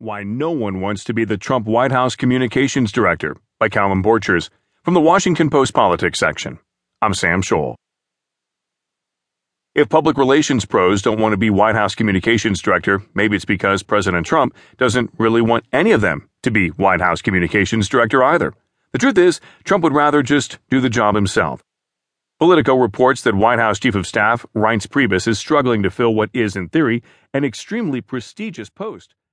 Why No One Wants to Be the Trump White House Communications Director by Callum Borchers from the Washington Post Politics section. I'm Sam Scholl. If public relations pros don't want to be White House Communications Director, maybe it's because President Trump doesn't really want any of them to be White House Communications Director either. The truth is, Trump would rather just do the job himself. Politico reports that White House Chief of Staff Reince Priebus is struggling to fill what is, in theory, an extremely prestigious post